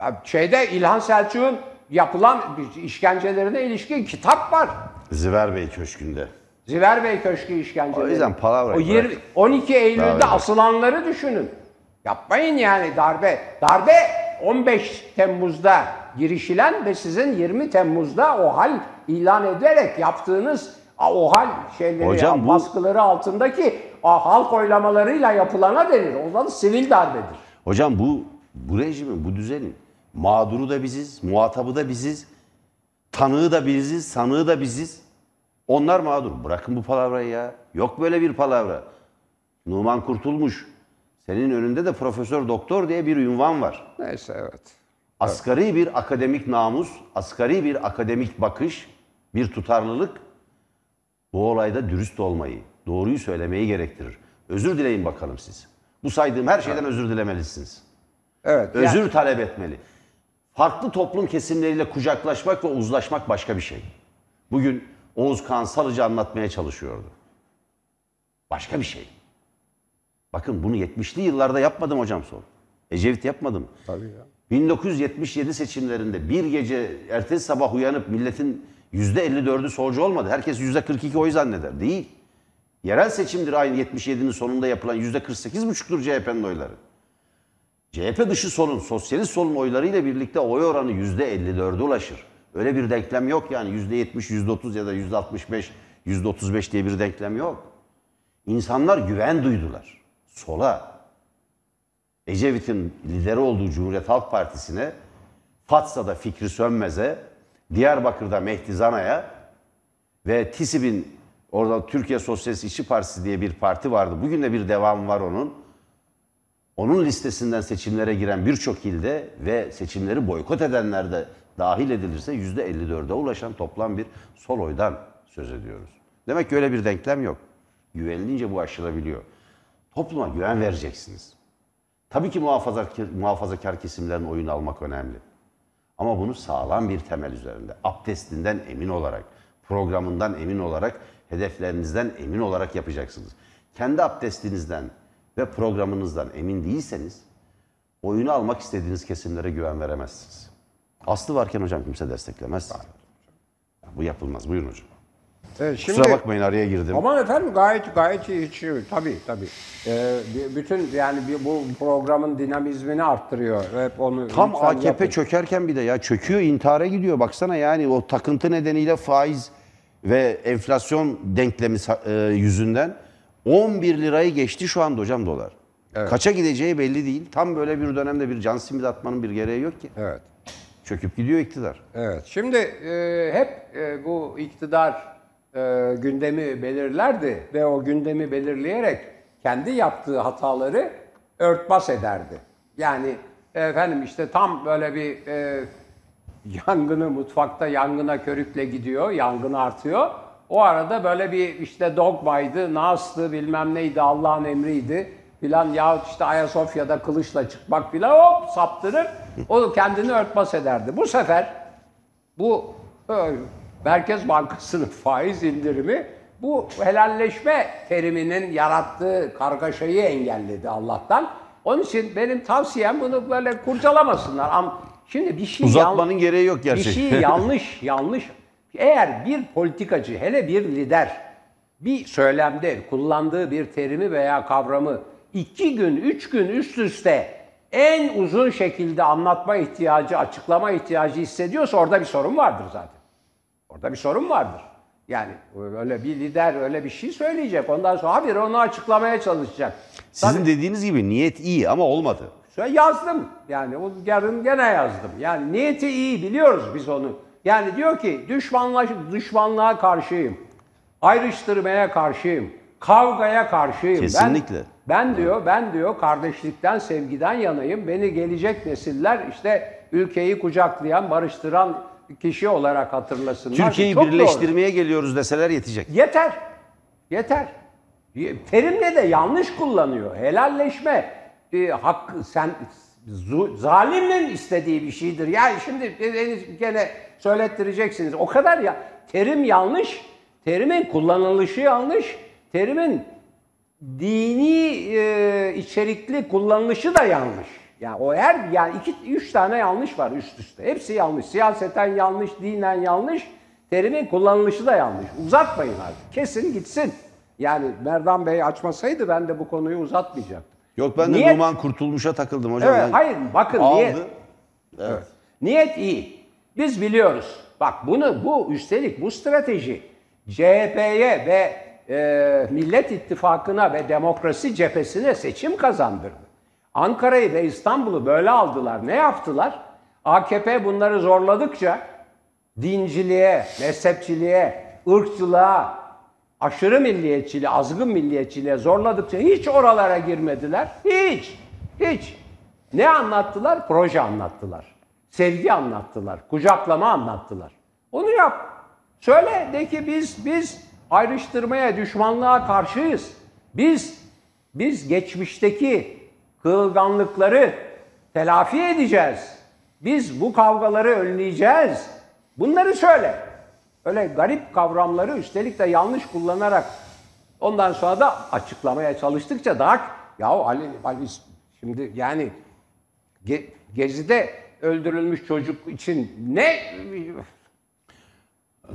ya şeyde İlhan Selçuk'un yapılan işkencelerine ilişkin kitap var. Ziver Bey Köşkü'nde. Ziver Bey Köşkü işkenceleri. O yüzden palavrayı O 20 bırak. 12 Eylül'de Palavrayı bırak. asılanları düşünün. Yapmayın yani darbe. Darbe 15 Temmuz'da girişilen ve sizin 20 Temmuz'da o hal ilan ederek yaptığınız o hal şeyleri, Hocam bu- baskıları altındaki o halk oylamalarıyla yapılana denir. O zaman sivil darbedir. Hocam bu bu rejimin, bu düzenin mağduru da biziz, muhatabı da biziz, tanığı da biziz, sanığı da biziz. Onlar mağdur. Bırakın bu palavrayı ya. Yok böyle bir palavra. Numan Kurtulmuş. Senin önünde de profesör doktor diye bir ünvan var. Neyse evet. Asgari bir akademik namus, asgari bir akademik bakış, bir tutarlılık bu olayda dürüst olmayı, doğruyu söylemeyi gerektirir. Özür dileyin bakalım siz. Bu saydığım her şeyden özür dilemelisiniz. Evet. yani- Özür talep etmeli. Farklı toplum kesimleriyle kucaklaşmak ve uzlaşmak başka bir şey. Bugün Oğuz Kağan Salıcı anlatmaya çalışıyordu. Başka bir şey. Bakın bunu 70'li yıllarda yapmadım hocam son. Ecevit yapmadım. Tabii ya. 1977 seçimlerinde bir gece ertesi sabah uyanıp milletin %54'ü solcu olmadı. Herkes %42 oy zanneder. Değil. Yerel seçimdir aynı 77'nin sonunda yapılan %48,5'tur CHP'nin oyları. CHP dışı solun, sosyalist solun oylarıyla birlikte oy oranı %54'e ulaşır. Öyle bir denklem yok yani %70, %30 ya da %65, %35 diye bir denklem yok. İnsanlar güven duydular. Sola. Ecevit'in lideri olduğu Cumhuriyet Halk Partisi'ne, Fatsa'da Fikri Sönmez'e, Diyarbakır'da Mehdi Zana'ya ve TİSİB'in Orada Türkiye Sosyalist İşçi Partisi diye bir parti vardı. Bugün de bir devam var onun. Onun listesinden seçimlere giren birçok ilde ve seçimleri boykot edenler de dahil edilirse %54'e ulaşan toplam bir sol oydan söz ediyoruz. Demek ki öyle bir denklem yok. Güvenilince bu aşılabiliyor. Topluma güven vereceksiniz. Tabii ki muhafazakar, muhafazakar kesimlerin oyunu almak önemli. Ama bunu sağlam bir temel üzerinde, abdestinden emin olarak, programından emin olarak, hedeflerinizden emin olarak yapacaksınız. Kendi abdestinizden ve programınızdan emin değilseniz, oyunu almak istediğiniz kesimlere güven veremezsiniz. Aslı varken hocam kimse desteklemez. Bu yapılmaz. Buyurun hocam. Evet, şimdi, Kusura bakmayın araya girdim. Aman efendim gayet gayet iyi. Tabii tabii. Ee, bütün yani bu programın dinamizmini arttırıyor. Hep onu Tam AKP yapın. çökerken bir de ya çöküyor intihara gidiyor. Baksana yani o takıntı nedeniyle faiz ve enflasyon denklemi e, yüzünden 11 lirayı geçti şu anda hocam dolar. Kaça gideceği belli değil. Tam böyle bir dönemde bir can simidi atmanın bir gereği yok ki. Evet. Çöküp gidiyor iktidar. Evet. Şimdi e, hep e, bu iktidar e, gündemi belirlerdi ve o gündemi belirleyerek kendi yaptığı hataları örtbas ederdi. Yani efendim işte tam böyle bir e, yangını mutfakta yangına körükle gidiyor, yangın artıyor. O arada böyle bir işte dogmaydı, nastı, bilmem neydi, Allah'ın emriydi filan yahut işte Ayasofya'da kılıçla çıkmak filan hop saptırır. O kendini örtbas ederdi. Bu sefer bu e, Merkez Bankası'nın faiz indirimi bu helalleşme teriminin yarattığı kargaşayı engelledi Allah'tan. Onun için benim tavsiyem bunu böyle kurcalamasınlar. Ama şimdi bir şey Uzatmanın yan- gereği yok Bir gerçekten. şey yanlış, yanlış. Eğer bir politikacı, hele bir lider bir söylemde kullandığı bir terimi veya kavramı iki gün, üç gün üst üste en uzun şekilde anlatma ihtiyacı, açıklama ihtiyacı hissediyorsa orada bir sorun vardır zaten. Orada bir sorun vardır. Yani öyle bir lider öyle bir şey söyleyecek. Ondan sonra habire onu açıklamaya çalışacak. Sizin dediğiniz gibi niyet iyi ama olmadı. Yazdım. Yani o yarın gene yazdım. Yani niyeti iyi biliyoruz biz onu. Yani diyor ki düşmanla, düşmanlığa karşıyım. Ayrıştırmaya karşıyım. Kavgaya karşıyım. Kesinlikle. Ben, ben diyor, ben diyor kardeşlikten, sevgiden yanayım. Beni gelecek nesiller işte ülkeyi kucaklayan, barıştıran kişi olarak hatırlasınlar. Türkiye'yi Çok doğru. birleştirmeye geliyoruz deseler yetecek. Yeter. Yeter. Terimle de yanlış kullanıyor. Helalleşme e, hakkı sen zalimin istediği bir şeydir. Yani şimdi gene söylettireceksiniz. O kadar ya terim yanlış. Terimin kullanılışı yanlış. Terimin dini e, içerikli kullanılışı da yanlış. Yani o her yani iki üç tane yanlış var üst üste. Hepsi yanlış. Siyaseten yanlış, dinen yanlış. Terimin kullanılışı da yanlış. Uzatmayın artık. Kesin gitsin. Yani Merdan Bey açmasaydı ben de bu konuyu uzatmayacaktım. Yok ben de Niyet- Numan Kurtulmuş'a takıldım hocam. Evet, Ben- hayır bakın Aldı. niyet. Evet. Niyet iyi. Biz biliyoruz. Bak bunu bu üstelik bu strateji CHP'ye ve e, Millet İttifakı'na ve demokrasi cephesine seçim kazandırdı. Ankara'yı ve İstanbul'u böyle aldılar. Ne yaptılar? AKP bunları zorladıkça dinciliğe, mezhepçiliğe, ırkçılığa, aşırı milliyetçiliğe, azgın milliyetçiliğe zorladıkça hiç oralara girmediler. Hiç. Hiç. Ne anlattılar? Proje anlattılar. Sevgi anlattılar. Kucaklama anlattılar. Onu yap. Söyle de ki biz biz ayrıştırmaya, düşmanlığa karşıyız. Biz biz geçmişteki kırılganlıkları telafi edeceğiz. Biz bu kavgaları önleyeceğiz. Bunları söyle. Öyle garip kavramları üstelik de yanlış kullanarak ondan sonra da açıklamaya çalıştıkça daha ya Ali, Ali şimdi yani Ge- Gezi'de öldürülmüş çocuk için ne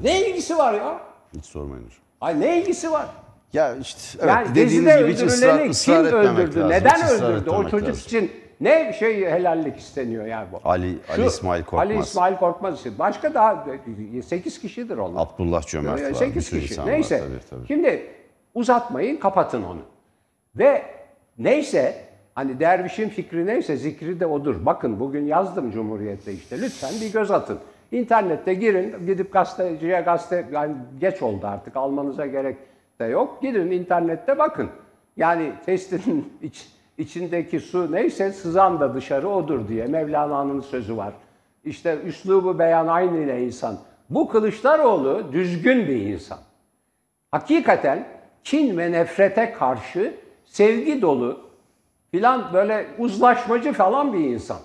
ne ilgisi var ya? Hiç sormayın hocam. Ay ne ilgisi var? Ya işte evet, yani dediğiniz Gezi'de gibi hiç ısrar, kim etmemek öldürdü? lazım. Neden öldürdü? O çocuk lazım. için ne şey helallik isteniyor yani bu? Ali, Ali İsmail Korkmaz. Ali İsmail Korkmaz için. Başka daha 8 kişidir onlar. Abdullah Cömert var. bir 8 sürü kişi. insan var, Neyse. tabii, tabii. Şimdi uzatmayın, kapatın onu. Ve neyse hani dervişin fikri neyse zikri de odur. Bakın bugün yazdım Cumhuriyet'te işte. Lütfen bir göz atın. İnternette girin, gidip gazeteciye gazete, yani geç oldu artık almanıza gerek de yok. Gidin internette bakın. Yani testinin iç, içindeki su neyse sızan da dışarı odur diye Mevlana'nın sözü var. İşte üslubu beyan aynı ile insan. Bu Kılıçdaroğlu düzgün bir insan. Hakikaten kin ve nefrete karşı sevgi dolu filan böyle uzlaşmacı falan bir insan.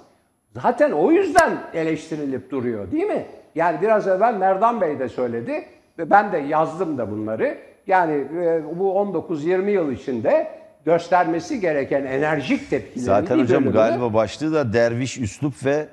Zaten o yüzden eleştirilip duruyor değil mi? Yani biraz evvel Merdan Bey de söyledi ve ben de yazdım da bunları. Yani e, bu 19-20 yıl içinde göstermesi gereken enerjik tepkilerin Zaten bir hocam bölümünü, galiba başlığı da derviş üslup ve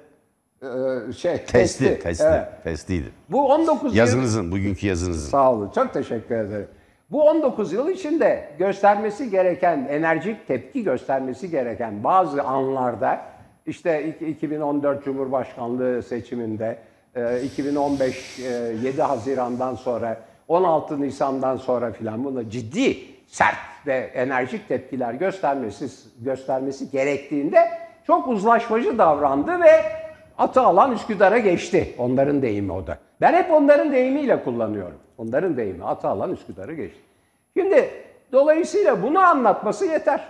e, şey, testi. Testi. Evet. Testiydi. Bu 19 Yazınızın, bugünkü yazınızın. Sağ olun. Çok teşekkür ederim. Bu 19 yıl içinde göstermesi gereken, enerjik tepki göstermesi gereken bazı anlarda işte iki- 2014 Cumhurbaşkanlığı seçiminde, e, 2015 e, 7 Haziran'dan sonra, 16 Nisan'dan sonra filan buna ciddi, sert ve enerjik tepkiler göstermesi göstermesi gerektiğinde çok uzlaşmacı davrandı ve atı alan Üsküdar'a geçti. Onların deyimi o da. Ben hep onların deyimiyle kullanıyorum. Onların deyimi atı alan Üsküdar'ı geçti. Şimdi dolayısıyla bunu anlatması yeter.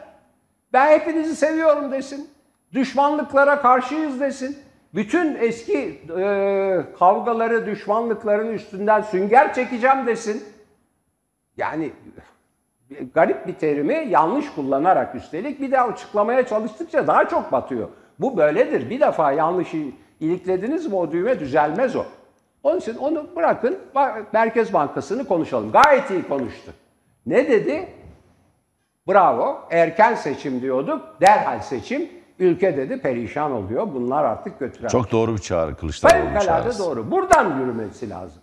Ben hepinizi seviyorum desin. Düşmanlıklara karşıyız desin. Bütün eski e, kavgaları, düşmanlıkların üstünden sünger çekeceğim desin. Yani garip bir terimi yanlış kullanarak üstelik bir daha açıklamaya çalıştıkça daha çok batıyor. Bu böyledir. Bir defa yanlış il- iliklediniz mi o düğme düzelmez o. Onun için onu bırakın Merkez Bankası'nı konuşalım. Gayet iyi konuştu. Ne dedi? Bravo. Erken seçim diyorduk. Derhal seçim. Ülke dedi perişan oluyor. Bunlar artık götüremez. Çok doğru bir çağrı Kılıçdaroğlu'nun çağrısı. doğru. Buradan yürümesi lazım.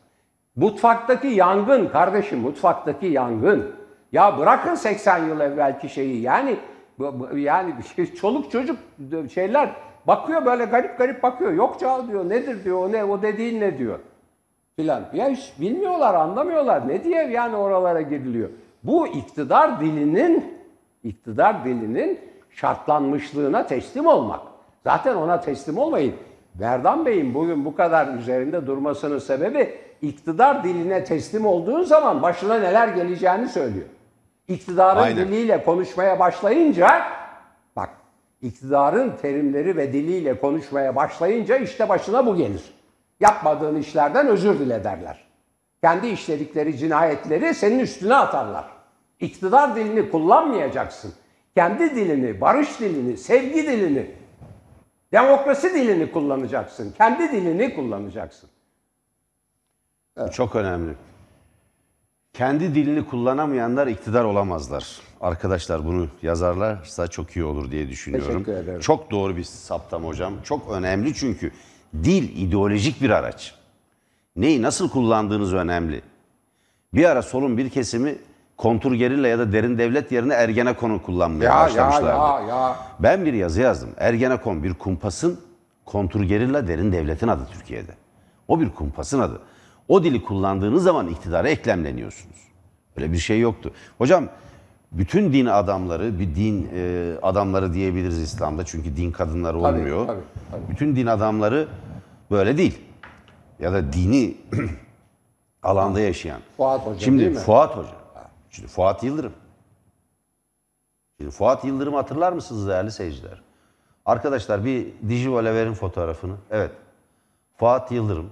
Mutfaktaki yangın kardeşim mutfaktaki yangın. Ya bırakın 80 yıl evvelki şeyi yani yani şey, çoluk çocuk şeyler bakıyor böyle garip garip bakıyor. Yok canım diyor nedir diyor o ne o dediğin ne diyor filan. Ya hiç bilmiyorlar anlamıyorlar ne diye yani oralara giriliyor. Bu iktidar dilinin iktidar dilinin şartlanmışlığına teslim olmak. Zaten ona teslim olmayın. Berdan Bey'in bugün bu kadar üzerinde durmasının sebebi iktidar diline teslim olduğun zaman başına neler geleceğini söylüyor. İktidarın Aynen. diliyle konuşmaya başlayınca bak iktidarın terimleri ve diliyle konuşmaya başlayınca işte başına bu gelir. Yapmadığın işlerden özür dile derler. Kendi işledikleri cinayetleri senin üstüne atarlar. İktidar dilini kullanmayacaksın. Kendi dilini, barış dilini, sevgi dilini, demokrasi dilini kullanacaksın. Kendi dilini kullanacaksın. Bu çok önemli. Kendi dilini kullanamayanlar iktidar olamazlar. Arkadaşlar bunu yazarlarsa çok iyi olur diye düşünüyorum. Teşekkür ederim. Çok doğru bir saptam hocam. Çok önemli çünkü dil ideolojik bir araç. Neyi nasıl kullandığınız önemli. Bir ara solun bir kesimi kontur gerilla ya da derin devlet yerine Ergenekon'u kullanmaya başlamışlardı. ya. Ben bir yazı yazdım. Ergenekon bir kumpasın, kontrgerilla derin devletin adı Türkiye'de. O bir kumpasın adı. O dili kullandığınız zaman iktidara eklemleniyorsunuz. Öyle bir şey yoktu. Hocam bütün din adamları, bir din e, adamları diyebiliriz İslam'da çünkü din kadınları olmuyor. tabii, tabii. Bütün din adamları böyle değil. Ya da dini alanda yaşayan. Fuat Hoca Şimdi değil mi? Fuat Hoca. Şimdi Fuat Yıldırım. Şimdi Fuat Yıldırım'ı hatırlar mısınız değerli seyirciler? Arkadaşlar bir Dijivale verin fotoğrafını. Evet. Fuat Yıldırım.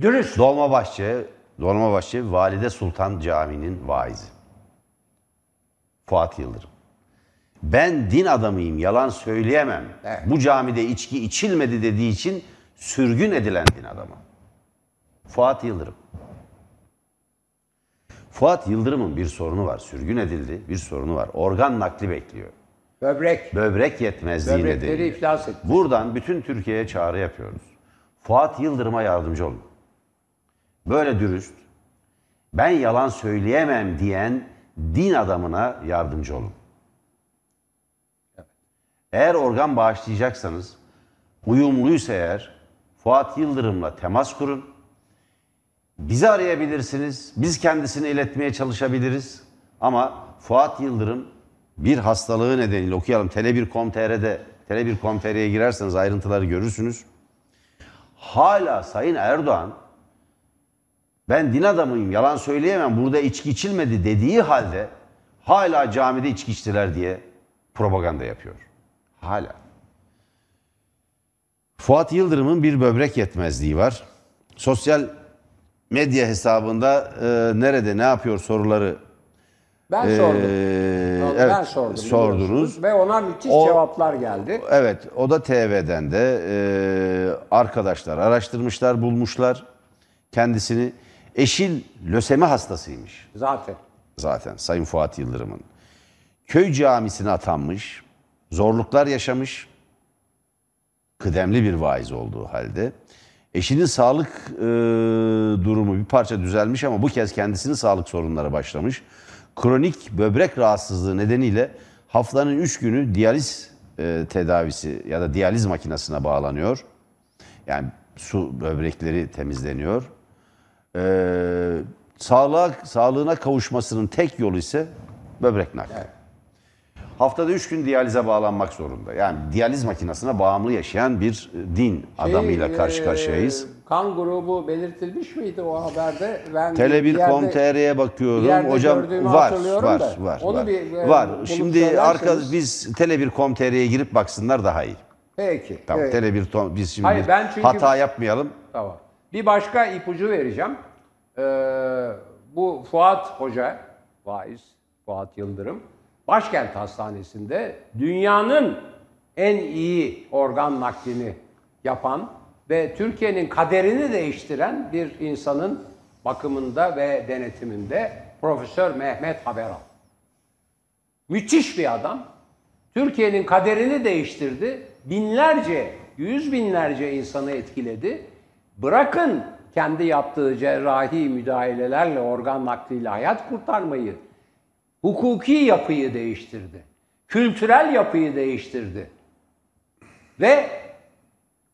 Dürüst. Dolmabahçe, Dolmabahçe Valide Sultan Camii'nin vaizi. Fuat Yıldırım. Ben din adamıyım, yalan söyleyemem. Evet. Bu camide içki içilmedi dediği için sürgün edilen din adamı. Fuat Yıldırım. Fuat Yıldırım'ın bir sorunu var. Sürgün edildi, bir sorunu var. Organ nakli bekliyor. Böbrek. Böbrek yetmezliği Böbrekleri nedeniyle. iflas etti. Buradan bütün Türkiye'ye çağrı yapıyoruz. Fuat Yıldırım'a yardımcı olun. Böyle dürüst, ben yalan söyleyemem diyen din adamına yardımcı olun. Eğer organ bağışlayacaksanız, uyumluysa eğer Fuat Yıldırım'la temas kurun. Bizi arayabilirsiniz. Biz kendisine iletmeye çalışabiliriz. Ama Fuat Yıldırım bir hastalığı nedeniyle okuyalım. Tele1.com.tr'de Tele1.com.tr'ye girerseniz ayrıntıları görürsünüz. hala Sayın Erdoğan ben din adamıyım yalan söyleyemem burada içki içilmedi dediği halde hala camide içki içtiler diye propaganda yapıyor. Hala. Fuat Yıldırım'ın bir böbrek yetmezliği var. Sosyal medya hesabında e, nerede ne yapıyor soruları Ben e, sordum. evet, ben sordum. sordunuz. Ve ona müthiş O- cevaplar geldi. Evet, o da TV'den de e, arkadaşlar araştırmışlar, bulmuşlar kendisini. Eşil lösemi hastasıymış Zaten. zaten Sayın Fuat Yıldırım'ın. Köy camisine atanmış, zorluklar yaşamış, kıdemli bir vaiz olduğu halde. Eşinin sağlık e, durumu bir parça düzelmiş ama bu kez kendisinin sağlık sorunları başlamış. Kronik böbrek rahatsızlığı nedeniyle haftanın 3 günü diyaliz e, tedavisi ya da diyaliz makinesine bağlanıyor. Yani su böbrekleri temizleniyor. Ee, sağlığa, sağlığına kavuşmasının tek yolu ise böbrek nakli. Haftada üç gün diyalize bağlanmak zorunda. Yani diyaliz makinesine bağımlı yaşayan bir e, din adamıyla Şey, karşı e, karşıyayız. kan grubu belirtilmiş miydi o haberde? Ben Tele bir yerde- 1.com.tr'ye bir bakıyorum. yerde Hocam var, var, da. var, Onu var. bir, e, var. Şimdi arka biz Tele 1.com.tr'ye girip baksınlar daha iyi. Peki. Tamam, evet. Tele 1 biz şimdi Hayır, ben çünkü- hata yapmayalım. Tamam. Bir başka ipucu vereceğim. Ee, bu Fuat Hoca, vaiz Fuat Yıldırım, Başkent Hastanesi'nde dünyanın en iyi organ naklini yapan ve Türkiye'nin kaderini değiştiren bir insanın bakımında ve denetiminde Profesör Mehmet Haberal. Müthiş bir adam. Türkiye'nin kaderini değiştirdi. Binlerce, yüz binlerce insanı etkiledi. Bırakın kendi yaptığı cerrahi müdahalelerle, organ nakliyle hayat kurtarmayı, hukuki yapıyı değiştirdi. Kültürel yapıyı değiştirdi. Ve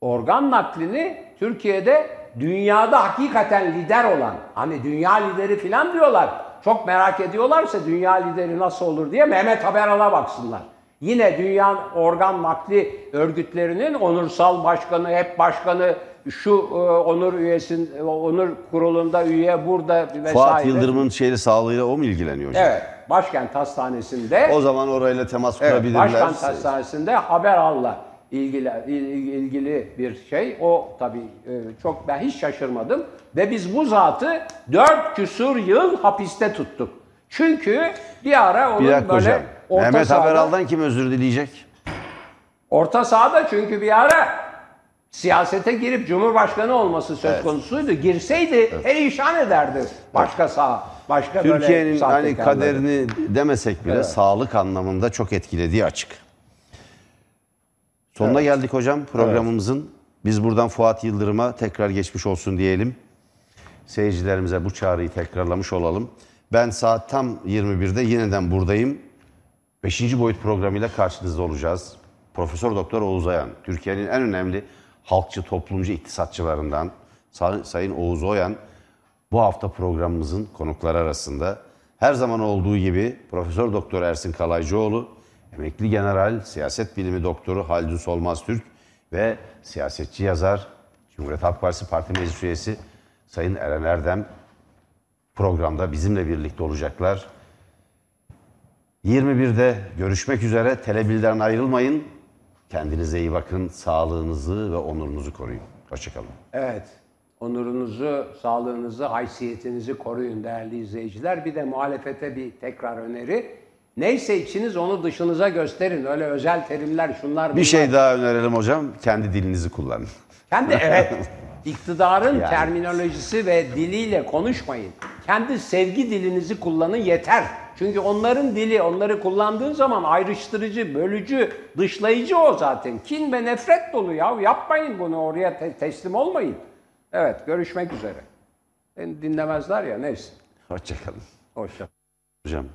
organ naklini Türkiye'de dünyada hakikaten lider olan, hani dünya lideri falan diyorlar. Çok merak ediyorlarsa dünya lideri nasıl olur diye Mehmet Haberal'a baksınlar. Yine dünya organ nakli örgütlerinin onursal başkanı, hep başkanı, şu e, onur üyesin, e, onur kurulunda üye burada vesaire. Fuat Yıldırım'ın şeyli sağlığıyla o mu ilgileniyor hocam? Evet, Başkent Hastanesi'nde O zaman orayla temas Evet, kurabilirler. Başkent Hastanesi'nde Haberal'la ilgili il- ilgili bir şey. O tabii e, çok ben hiç şaşırmadım ve biz bu zatı dört küsur yıl hapiste tuttuk. Çünkü bir ara onun Bir dakika böyle hocam. Orta Mehmet sahada, Haberal'dan kim özür dileyecek? orta sahada çünkü bir ara siyasete girip Cumhurbaşkanı olması söz konusuydu. Girseydi perişan ederdi başka sağ, başka böyle Türkiye'nin hani kaderini demesek bile sağlık anlamında çok etkilediği açık. Sonuna geldik hocam programımızın. Biz buradan Fuat Yıldırım'a tekrar geçmiş olsun diyelim. Seyircilerimize bu çağrıyı tekrarlamış olalım. Ben saat tam 21'de yeniden buradayım. Beşinci boyut programıyla karşınızda olacağız. Profesör Doktor Oğuz Ayan, Türkiye'nin en önemli halkçı, toplumcu iktisatçılarından Say- Sayın Oğuz Oyan bu hafta programımızın konukları arasında. Her zaman olduğu gibi Profesör Doktor Ersin Kalaycıoğlu, emekli general, siyaset bilimi doktoru Haldun Solmaz Türk ve siyasetçi yazar, Cumhuriyet Halk Partisi Parti Meclis Üyesi Sayın Eren Erdem programda bizimle birlikte olacaklar. 21'de görüşmek üzere. Telebilden ayrılmayın. Kendinize iyi bakın. Sağlığınızı ve onurunuzu koruyun. Hoşçakalın. Evet. Onurunuzu, sağlığınızı, haysiyetinizi koruyun değerli izleyiciler. Bir de muhalefete bir tekrar öneri. Neyse içiniz onu dışınıza gösterin. Öyle özel terimler şunlar Bir bunlar. şey daha önerelim hocam. Kendi dilinizi kullanın. Kendi evet. iktidarın Yani. terminolojisi ve diliyle konuşmayın. Kendi sevgi dilinizi kullanın yeter. Çünkü onların dili, onları kullandığın zaman ayrıştırıcı, bölücü, dışlayıcı o zaten. Kin ve nefret dolu ya. Yapmayın bunu oraya te- teslim olmayın. Evet, görüşmek üzere. Beni dinlemezler ya neyse. Hoşçakalın. Hoşça Hocam.